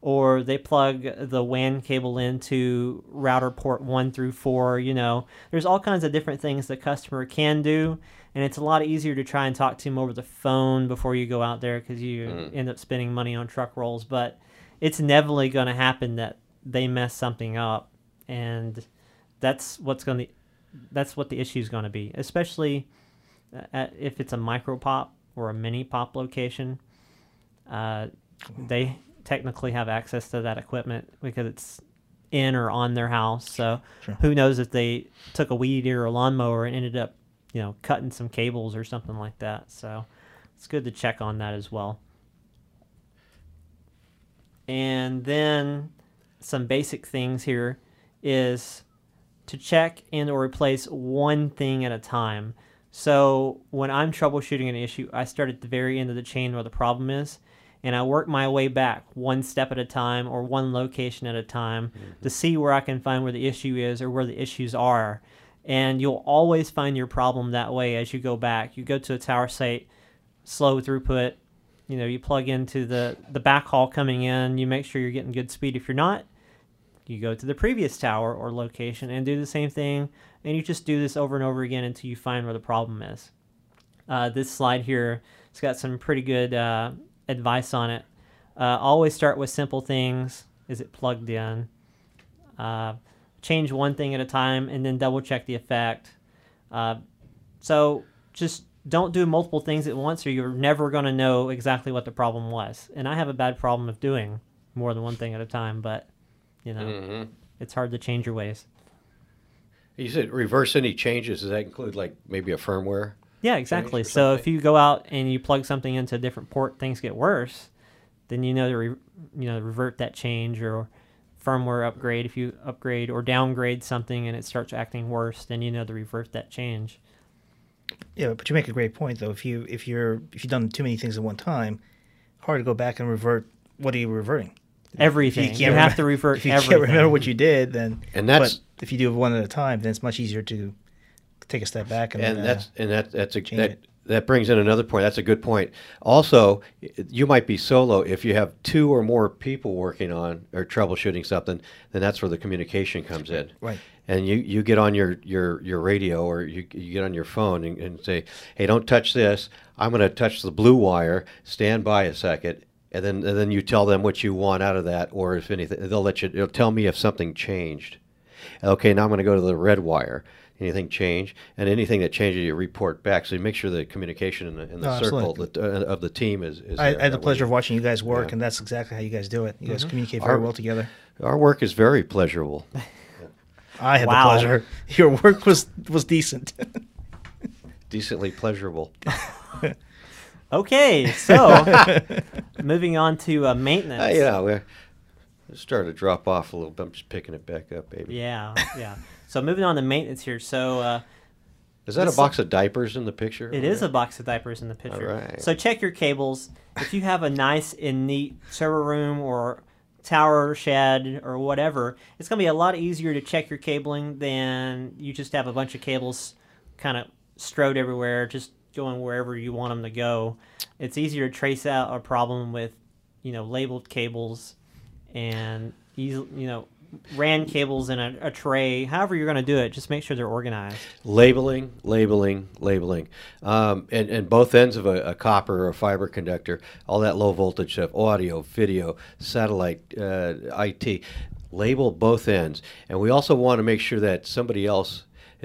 or they plug the WAN cable into router port one through four. You know, there's all kinds of different things the customer can do, and it's a lot easier to try and talk to them over the phone before you go out there because you end up spending money on truck rolls. But it's inevitably going to happen that they mess something up, and that's what's going to that's what the issue is going to be, especially uh, at, if it's a micro pop or a mini pop location. Uh, they technically have access to that equipment because it's in or on their house. So Sure. who knows if they took a weed eater or a lawnmower and ended up, you know, cutting some cables or something like that. So it's good to check on that as well. And then some basic things here is to check and or replace one thing at a time. So when I'm troubleshooting an issue, I start at the very end of the chain where the problem is, and I work my way back one step at a time or one location at a time to see where I can find where the issue is or where the issues are. And you'll always find your problem that way as you go back. You go to a tower site, slow throughput, you know, you plug into the the backhaul coming in, you make sure you're getting good speed. If you're not, you go to the previous tower or location and do the same thing and you just do this over and over again until you find where the problem is uh, this slide here it's got some pretty good uh, advice on it uh, always start with simple things is it plugged in uh, change one thing at a time and then double check the effect uh, so just don't do multiple things at once or you're never going to know exactly what the problem was and i have a bad problem of doing more than one thing at a time but you know hmm it's hard to change your ways. You said reverse any changes. Does that include like maybe a firmware? Yeah, exactly. So if you go out and you plug something into a different port, things get worse. Then you know to re- you know revert that change or firmware upgrade. If you upgrade or downgrade something and it starts acting worse, then you know to revert that change. Yeah, but you make a great point though. If you if you're if you've done too many things at one time, hard to go back and revert. What are you reverting? Everything you, can't have remem- to revert If you everything. can't remember what you did, then And that's- But if you do it one at a time, then it's much easier to take a step back and, and uh, that's and that that's a that, it. that brings in another point. That's a good point. Also, you might be solo if you have two or more people working on or troubleshooting something. Then that's where the communication comes in. Right. And you, you get on your, your, your radio or you, you get on your phone and, and say, hey, don't touch this. I'm going to touch the blue wire. Stand by a second. And then, and then you tell them what you want out of that, or if anything, they'll let you. They'll tell me if something changed. Okay, now I'm going to go to the red wire. Anything change? And anything that changes, you report back. So you make sure the communication in the, in the Oh, circle that, uh, of the team is. is I, there. I had the That way pleasure of watching you guys work, Yeah. Mm-hmm. and that's exactly how you guys do it. You guys communicate very Our- well together. Our work is very pleasurable. I had Wow. the pleasure. Your work was was decent. Decently pleasurable. Okay, so moving on to uh, maintenance. Uh, you know, we're starting to drop off a little bit. I'm just picking it back up, baby. Yeah, yeah. So moving on to maintenance here. So uh, Is that a box of diapers in the picture? It is a box of diapers in the picture. Alright. So check your cables. If you have a nice and neat server room or tower shed or whatever, it's going to be a lot easier to check your cabling than you just have a bunch of cables kind of strode everywhere, just going wherever you want them to go. It's easier to trace out a problem with, you know, labeled cables and easy, you know, ran cables in a, a tray. However you're going to do it, just make sure they're organized. Labeling, labeling, labeling, um, and and both ends of a, a copper or a fiber conductor, all that low voltage stuff, audio, video, satellite, uh, IT, label both ends, and we also want to make sure that somebody else.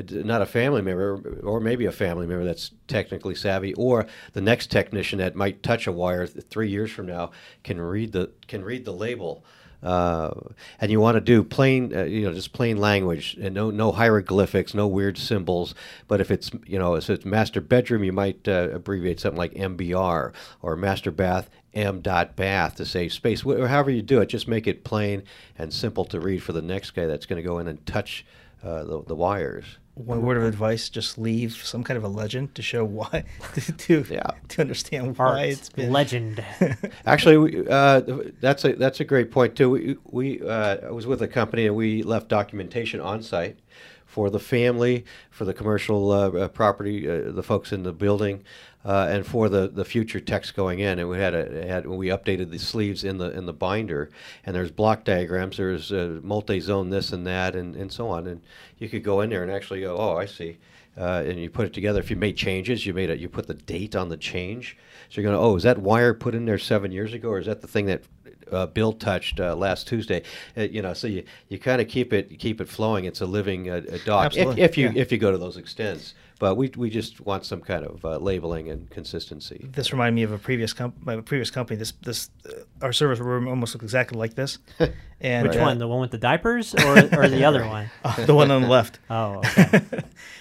Not a family member, or maybe a family member that's technically savvy, or the next technician that might touch a wire th- three years from now can read the can read the label. Uh, and you want to do plain, uh, you know, just plain language, and no no hieroglyphics, no weird symbols. But if it's you know, if it's master bedroom, you might uh, abbreviate something like MBR or master bath M dot bath to save space. Wh- However you do it, just make it plain and simple to read for the next guy that's going to go in and touch uh, the, the wires. One word of advice: just leave some kind of a legend to show why, to to, Yeah. to understand Art, why it's been. legend. Actually, we, uh, that's a that's a great point too. We, we uh, I was with a company and we left documentation on site for the family, for the commercial uh, uh, property, uh, the folks in the building, uh, and for the, the future text going in. And we had a had we updated the sleeves in the in the binder, and there's block diagrams, there's uh, multi-zone this and that, and, and so on. And you could go in there and actually go, oh, I see. Uh, and you put it together. If you made changes, you made it. You put the date on the change. So you're going to, oh, is that wire put in there seven years ago, or is that the thing that uh, Bill touched uh, last Tuesday. Uh, you know, so you, you kind of keep it keep it flowing. It's a living uh, a doc. If, Absolutely, if you yeah. if you go to those extents, but we we just want some kind of uh, labeling and consistency. This reminded me of a previous comp- my previous company. This this uh, our service room almost looked exactly like this, and Which uh, one? The one with the diapers or, or the other one? uh, the one on the left. Oh, okay.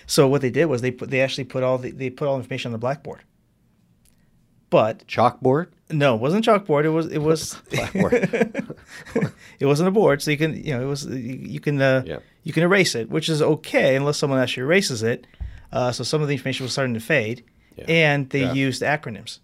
So what they did was they put they actually put all the they put all the information on the blackboard. But Chalkboard. no, it wasn't chalkboard. It was it was Blackboard. it wasn't a board, so you can you know it was you, you can uh, Yeah. you can erase it, which is okay unless someone actually erases it. Uh, so some of the information was starting to fade, Yeah. and they Yeah. used acronyms,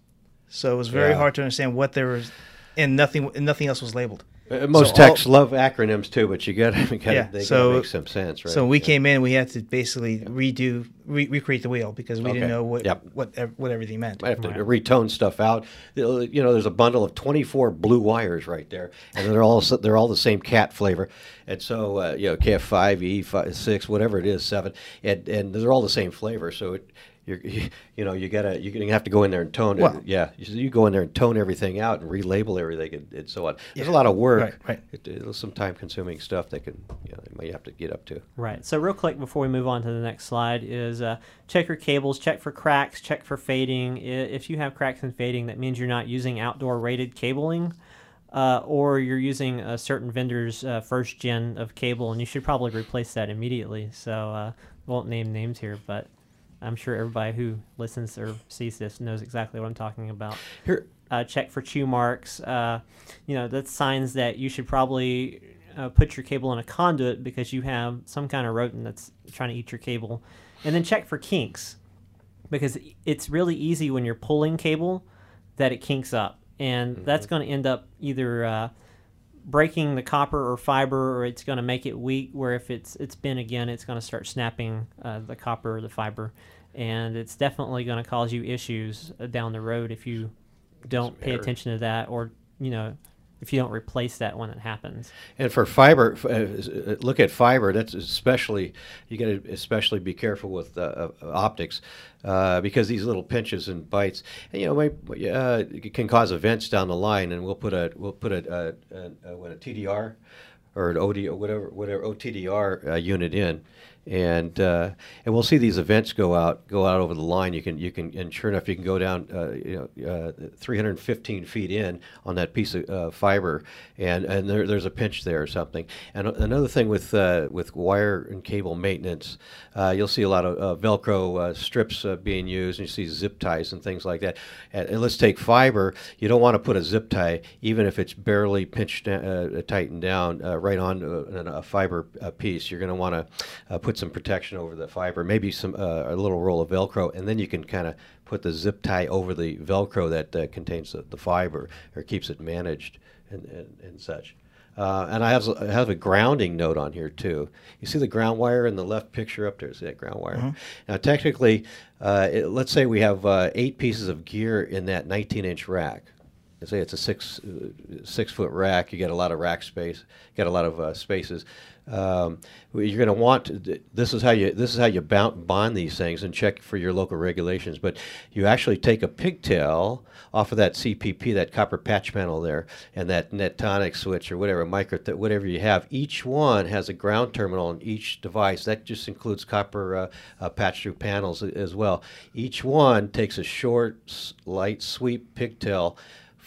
so it was very hard to understand what there was, and nothing and nothing else was labeled. Uh, most So all- techs love acronyms too, but you got to Yeah, they so- gotta make some sense, right? So we Yeah. came in, we had to basically redo re- recreate the wheel because we Okay. didn't know what Yep. what what everything meant. I have to Right. retone stuff out. You know, there's a bundle of 24 blue wires right there, and they're all they're all the same cat flavor. And so, uh, you know, KF5, E5, six, whatever it is, seven, and and they're all the same flavor. So it, you're, you know, you gotta you're gonna have to go in there and tone. Well- it. Yeah, you, you go in there and tone everything out and relabel everything and, and so on. There's a lot of work. Right, right. It, it's some time consuming stuff that can you know you might have to get up to. Right. So real quick before we move on to the next slide is uh, check your cables, check for cracks, check for fading. If you have cracks and fading, that means you're not using outdoor rated cabling. Uh, or you're using a certain vendor's uh, first gen of cable, and you should probably replace that immediately. So, uh, won't name names here, but I'm sure everybody who listens or sees this knows exactly what I'm talking about Here, uh, check for chew marks. Uh, you know, that's signs that you should probably uh, put your cable in a conduit because you have some kind of rodent that's trying to eat your cable. And then check for kinks because it's really easy when you're pulling cable that it kinks up. And that's going to end up either uh, breaking the copper or fiber or it's going to make it weak where if it's it's bent again it's going to start snapping uh, the copper or the fiber and it's definitely going to cause you issues uh, down the road if you don't pay error. attention to that or you know if you don't replace that when it happens And for fiber, uh, uh, look at fiber. That's especially you got to especially be careful with uh, uh, optics uh, because these little pinches and bites, you know, might, uh, can cause events down the line. And we'll put a we'll put a, a, a, what, a TDR or an OD or whatever whatever OTDR unit in, and uh, and we'll see these events go out go out over the line. You can you can and sure enough you can go down uh, you know uh, 315 feet in on that piece of uh, fiber, and and there, there's a pinch there or something. And another thing with uh, with wire and cable maintenance, uh, you'll see a lot of Velcro strips being used, and you see zip ties and things like that. And, and let's take fiber. You don't want to put a zip tie, even if it's barely pinched tightened down, right on a, a fiber piece. You're going to want to uh, put some protection over the fiber, maybe some uh, a little roll of Velcro, and then you can kind of put the zip tie over the Velcro that uh, contains the, the fiber or keeps it managed and, and, and such. Uh, and I have, I have a grounding note on here too. You see the ground wire in the left picture up there? See that ground wire? Now, technically, uh, it, let's say we have uh, eight pieces of gear in that 19 inch rack. Say it's a six six foot rack. You get a lot of rack space. Get a lot of uh, spaces. Um, you're going to want this is how you this is how you bound, bond these things and check for your local regulations. But you actually take a pigtail off of that CPP, that copper patch panel there, and that Netonix switch or whatever micro whatever you have. Each one has a ground terminal on each device. That just includes copper uh, uh, patch through panels as well. Each one takes a short, light sweep pigtail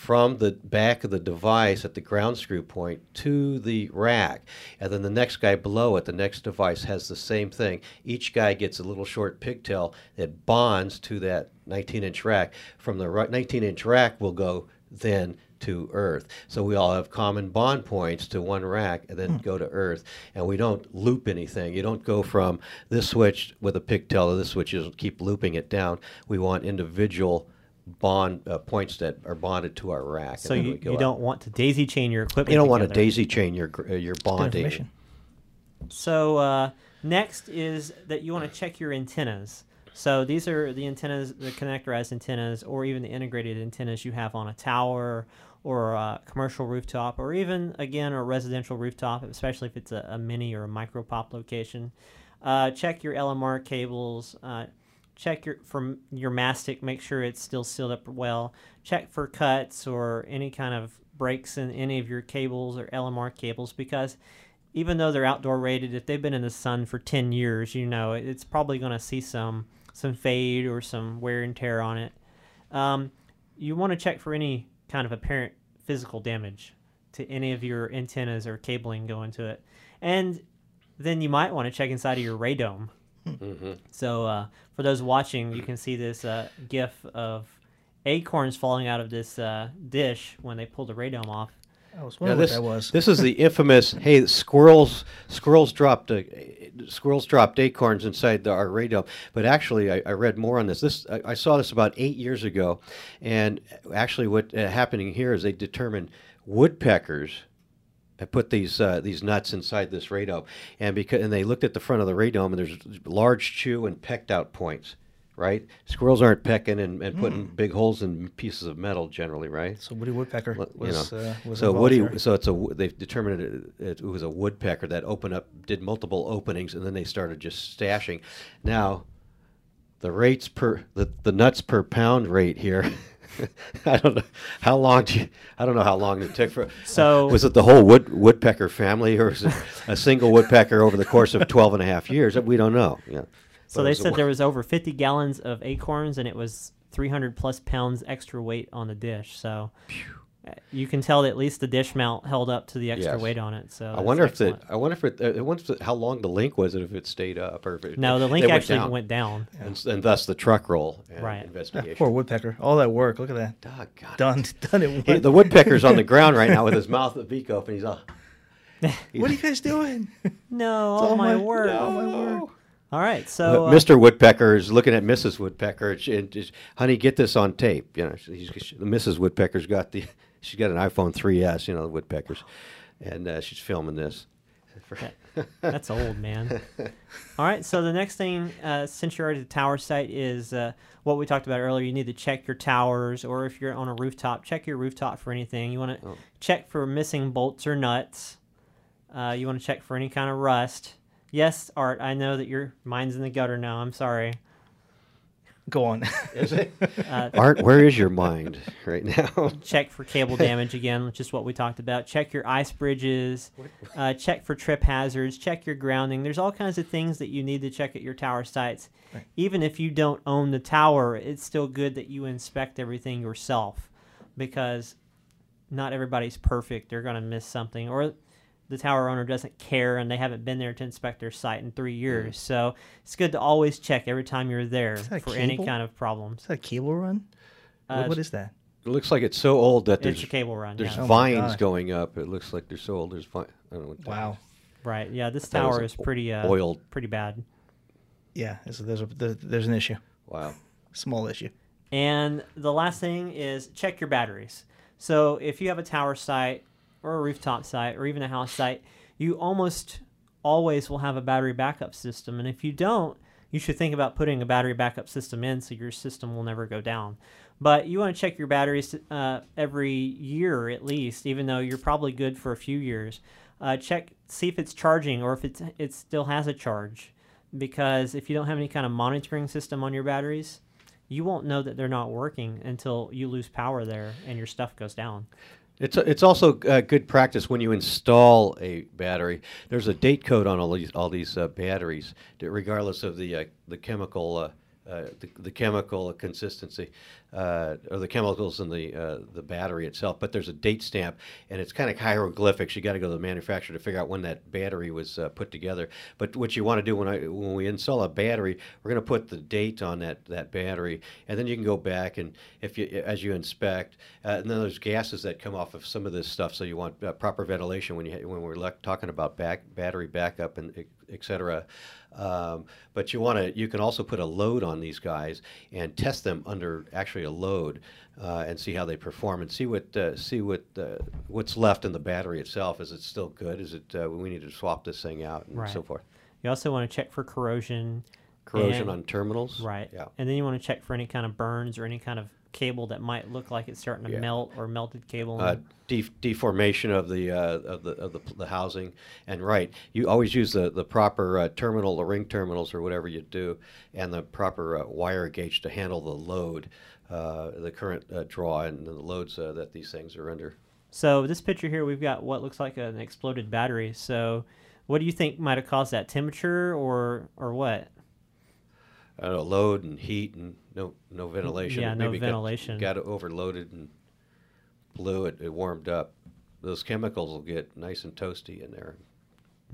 from the back of the device at the ground screw point to the rack. And then the next guy below it, the next device, has the same thing. Each guy gets a little short pigtail that bonds to that 19 inch rack. From the 19 inch rack, will go then to Earth. So we all have common bond points to one rack and then hmm. go to Earth. And we don't loop anything. You don't go from this switch with a pigtail to this switch, you keep looping it down. We want individual bond uh, points that are bonded to our rack. so you, you out. don't want to daisy chain your equipment you don't want to daisy chain your uh, your bonding. So uh, Next is that you want to check your antennas. So these are the antennas, the connectorized antennas, or even the integrated antennas you have on a tower or a commercial rooftop, or even again a residential rooftop, especially if it's a, a mini or a micro pop location. Uh, check your LMR cables. Uh, check your from your mastic. Make sure it's still sealed up well. Check for cuts or any kind of breaks in any of your cables or LMR cables because even though they're outdoor rated, if they've been in the sun for 10 years, you know, it's probably going to see some some fade or some wear and tear on it. Um, you want to check for any kind of apparent physical damage to any of your antennas or cabling going to it. And then you might want to check inside of your radome. Mm-hmm. So uh, for those watching, you can see this uh, GIF of acorns falling out of this uh, dish when they pull the radome off. I was Yeah, wondering this, what that was. this is the infamous. Hey, squirrels! Squirrels dropped uh, squirrels dropped acorns inside the, our radome. But actually, I, I read more on this. This I, I saw this about eight years ago, and actually, what uh, happening here is they determined woodpeckers had put these uh, these nuts inside this radome, and because and they looked at the front of the radome, and there's large chew and pecked out points. Right, squirrels aren't pecking and, and putting big holes in pieces of metal generally, right? so Woody Woodpecker Well, you was, know, uh, was so Woody, there. so it's a they've determined it, it, was a woodpecker that opened up, did multiple openings, and then they started just stashing. Now, the rates per the, the nuts per pound rate here. I don't know how long. Do you, I don't know how long it took for. So- was it the whole wood woodpecker family, or was it a single woodpecker over the course of 12 and a half years? We don't know. Yeah. So But they was a said there was over 50 gallons of acorns, and it was 300 plus pounds extra weight on the dish. So uh, you can tell that at least the dish mount held up to the extra Yes. weight on it. So I that's wonder if it. I wonder if it. Uh, I wonder if it- how long the link was. It if it stayed up or if it. No, the it link went actually down. went down. and, s- and thus the truck roll and Right. Yeah, poor Woodpecker. All that work. Look at that. Doggone it. Done. Done it. He- the woodpecker's on the ground right now with his mouth the beak open. He's all. what are you guys doing? No, It's all my my- work. all my work. All right, so uh, Mr. Woodpecker is looking at Mrs. Woodpecker and, she, and just, honey, get this on tape. You know, she's, she, the Mrs. Woodpecker's got the, she's got an iPhone 3S. You know, the Woodpeckers, and uh, she's filming this. That's old, man. All right, so the next thing, uh, since you're already at the tower site, is uh, what we talked about earlier. You need to check your towers, or if you're on a rooftop, check your rooftop for anything. You want to Oh. check for missing bolts or nuts. Uh, you want to check for any kind of rust. Yes, Art, I know that your mind's in the gutter now. I'm sorry. Go on. Is it? Uh, Art, where is your mind right now? check for cable damage again, which is what we talked about. Check your ice bridges. Uh, check for trip hazards. Check your grounding. There's all kinds of things that you need to check at your tower sites. Right. Even if you don't own the tower, it's still good that you inspect everything yourself because not everybody's perfect. They're going to miss something, or the tower owner doesn't care and they haven't been there to inspect their site in three years. So it's good to always check every time you're there that for any kind of problems. Is that a cable run? Uh, what, what is that? It looks like it's so old that It's there's a cable run. there's yeah. Oh vines God. going up. It looks like they're so old. There's vine. I don't know. What that Wow. Right. Yeah. This thought it was tower is pretty uh, oiled. pretty bad. Yeah, there's, there's, a, there's, there's an issue. Wow. Small issue. And the last thing is check your batteries. So if you have a tower site or a rooftop site or even a house site, you almost always will have a battery backup system. And if you don't, you should think about putting a battery backup system in so your system will never go down. But you want to check your batteries uh, every year at least, even though you're probably good for a few years. Uh, check, see if it's charging or if it's, it still has a charge. Because if you don't have any kind of monitoring system on your batteries, you won't know that they're not working until you lose power there and your stuff goes down. It's it's also uh, good practice when you install a battery. There's a date code on all these all these uh, batteries, regardless of the uh, the chemical uh, uh, the, the chemical consistency uh, or the chemicals in the uh, the battery itself. But there's a date stamp, and it's kind of hieroglyphics. You got to go to the manufacturer to figure out when that battery was uh, put together. But what you want to do when I when we install a battery, we're going to put the date on that that battery, and then you can go back and if you as you inspect, uh, and then there's gases that come off of some of this stuff. So you want uh, proper ventilation when you when we're le- talking about back battery backup and et- et cetera. Um, but you want to you can also put a load on these guys and test them under actually a load uh, and see how they perform and see what uh, see what uh, what's left in the battery itself. Is it still good? Is it uh, we need to swap this thing out and Right. so forth. You also want to check for corrosion. Corrosion and- on terminals. Right. Yeah. And then you want to check for any kind of burns or any kind of cable that might look like it's starting to Yeah. melt or melted cable. Uh, de- deformation of the uh, of the of the, the housing, and right, you always use the the proper uh, terminal, the ring terminals, or whatever you do, and the proper uh, wire gauge to handle the load, the current uh, draw, and the loads uh, that these things are under. So this picture here, we've got what looks like an exploded battery. So, what do you think might have caused that? Temperature or or what? I don't know, load and heat and no no ventilation. Yeah, It no maybe got- ventilation. Got, it overloaded and blew it. It warmed up. Those chemicals will get nice and toasty in there.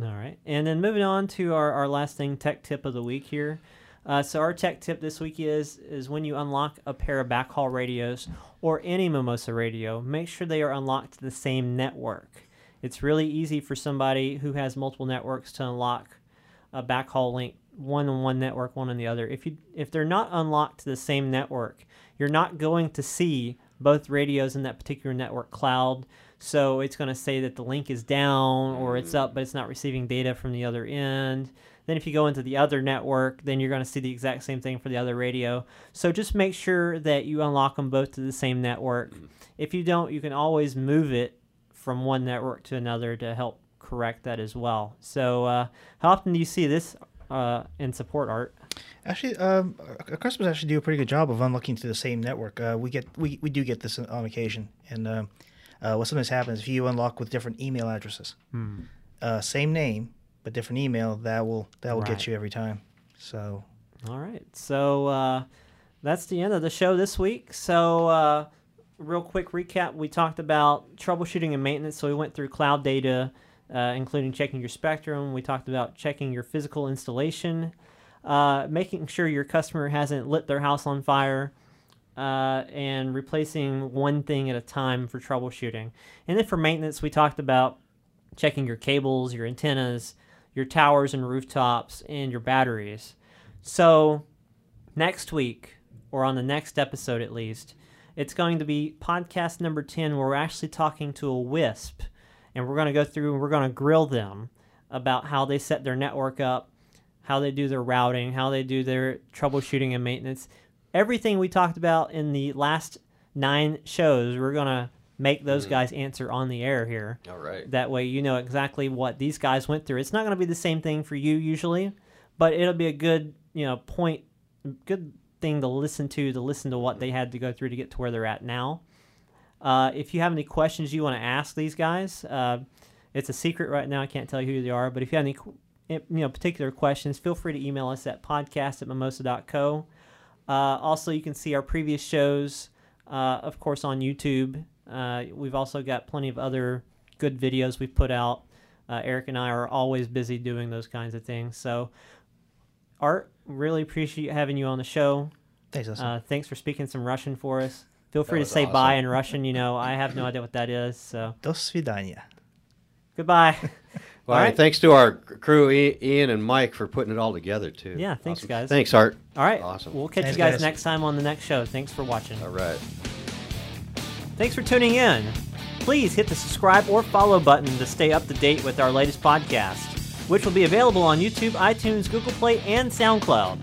All right. And then moving on to our, our last thing, tech tip of the week here. Uh, so our tech tip this week is is when you unlock a pair of backhaul radios or any Mimosa radio, make sure they are unlocked to the same network. It's really easy for somebody who has multiple networks to unlock a backhaul link one on one network, one on the other. If you if they're not unlocked to the same network, you're not going to see both radios in that particular network cloud. So it's going to say that the link is down or it's up, but it's not receiving data from the other end. Then if you go into the other network, then you're going to see the exact same thing for the other radio. So just make sure that you unlock them both to the same network. If you don't, you can always move it from one network to another to help correct that as well. So uh, how often do you see this uh, in support art? Actually, um, our customers actually do a pretty good job of unlocking to the same network. Uh, we get we, we do get this on occasion, and um, uh, what sometimes happens if you unlock with different email addresses, uh, same name but different email, that will that will Right. get you every time. So All right. So uh, that's the end of the show this week. So, uh, real quick recap we talked about troubleshooting and maintenance. So, we went through cloud data, uh, including checking your spectrum. We talked about checking your physical installation, uh, making sure your customer hasn't lit their house on fire. Uh, and replacing one thing at a time for troubleshooting. And then for maintenance, we talked about checking your cables, your antennas, your towers and rooftops, and your batteries. So, next week, or on the next episode at least, it's going to be podcast number 10, where we're actually talking to a WISP. And we're going to go through and we're going to grill them about how they set their network up, how they do their routing, how they do their troubleshooting and maintenance. Everything we talked about in the last nine shows, we're going to make those guys answer on the air here. All right. That way, you know exactly what these guys went through. It's not going to be the same thing for you usually, but it'll be a good, you know, point, good thing to listen to to listen to what they had to go through to get to where they're at now. Uh, if you have any questions you want to ask these guys, uh, it's a secret right now. I can't tell you who they are, but if you have any, you know, particular questions, feel free to email us at podcast at mimosa.co. Uh, also, you can see our previous shows, uh, of course, on YouTube. Uh, we've also got plenty of other good videos we've put out. Uh, Eric and I are always busy doing those kinds of things. So, Art, really appreciate having you on the show. thanks, Dustin. Uh, thanks for speaking some Russian for us. Feel free to was say bye awesome. in Russian. You know, I have no idea what that is. So, До свидания. goodbye. Well, All all right. right. Thanks to our crew, I- Ian and Mike, for putting it all together too. Yeah, thanks, Awesome. guys. Thanks, Art. All right. Awesome. We'll catch Thanks, you guys, guys. next time on the next show. Thanks for watching. All right. Thanks for tuning in. Please hit the subscribe or follow button to stay up to date with our latest podcast, which will be available on YouTube, iTunes, Google Play, and SoundCloud.